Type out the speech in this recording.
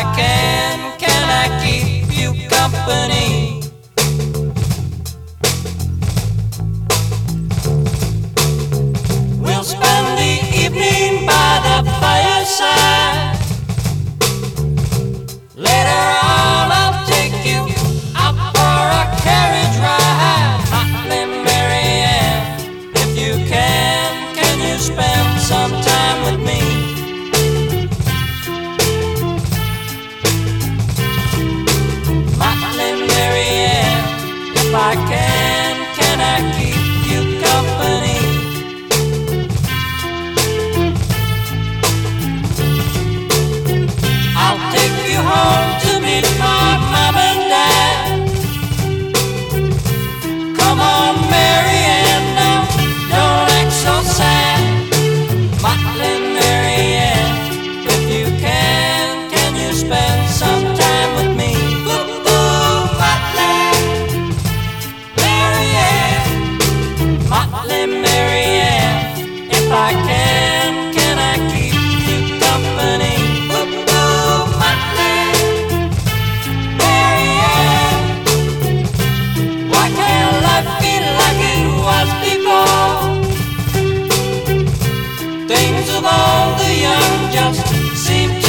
I can, can I keep you company? We'll spend the evening by the fireside. Later on, I'll take you out for a carriage ride. Hotly Marianne, if you can, can you spend some time? I can, can I keep Motley Mary if I can, can I keep you company? Ooh, Molly why can't life be like it was before? Things of all the young just seem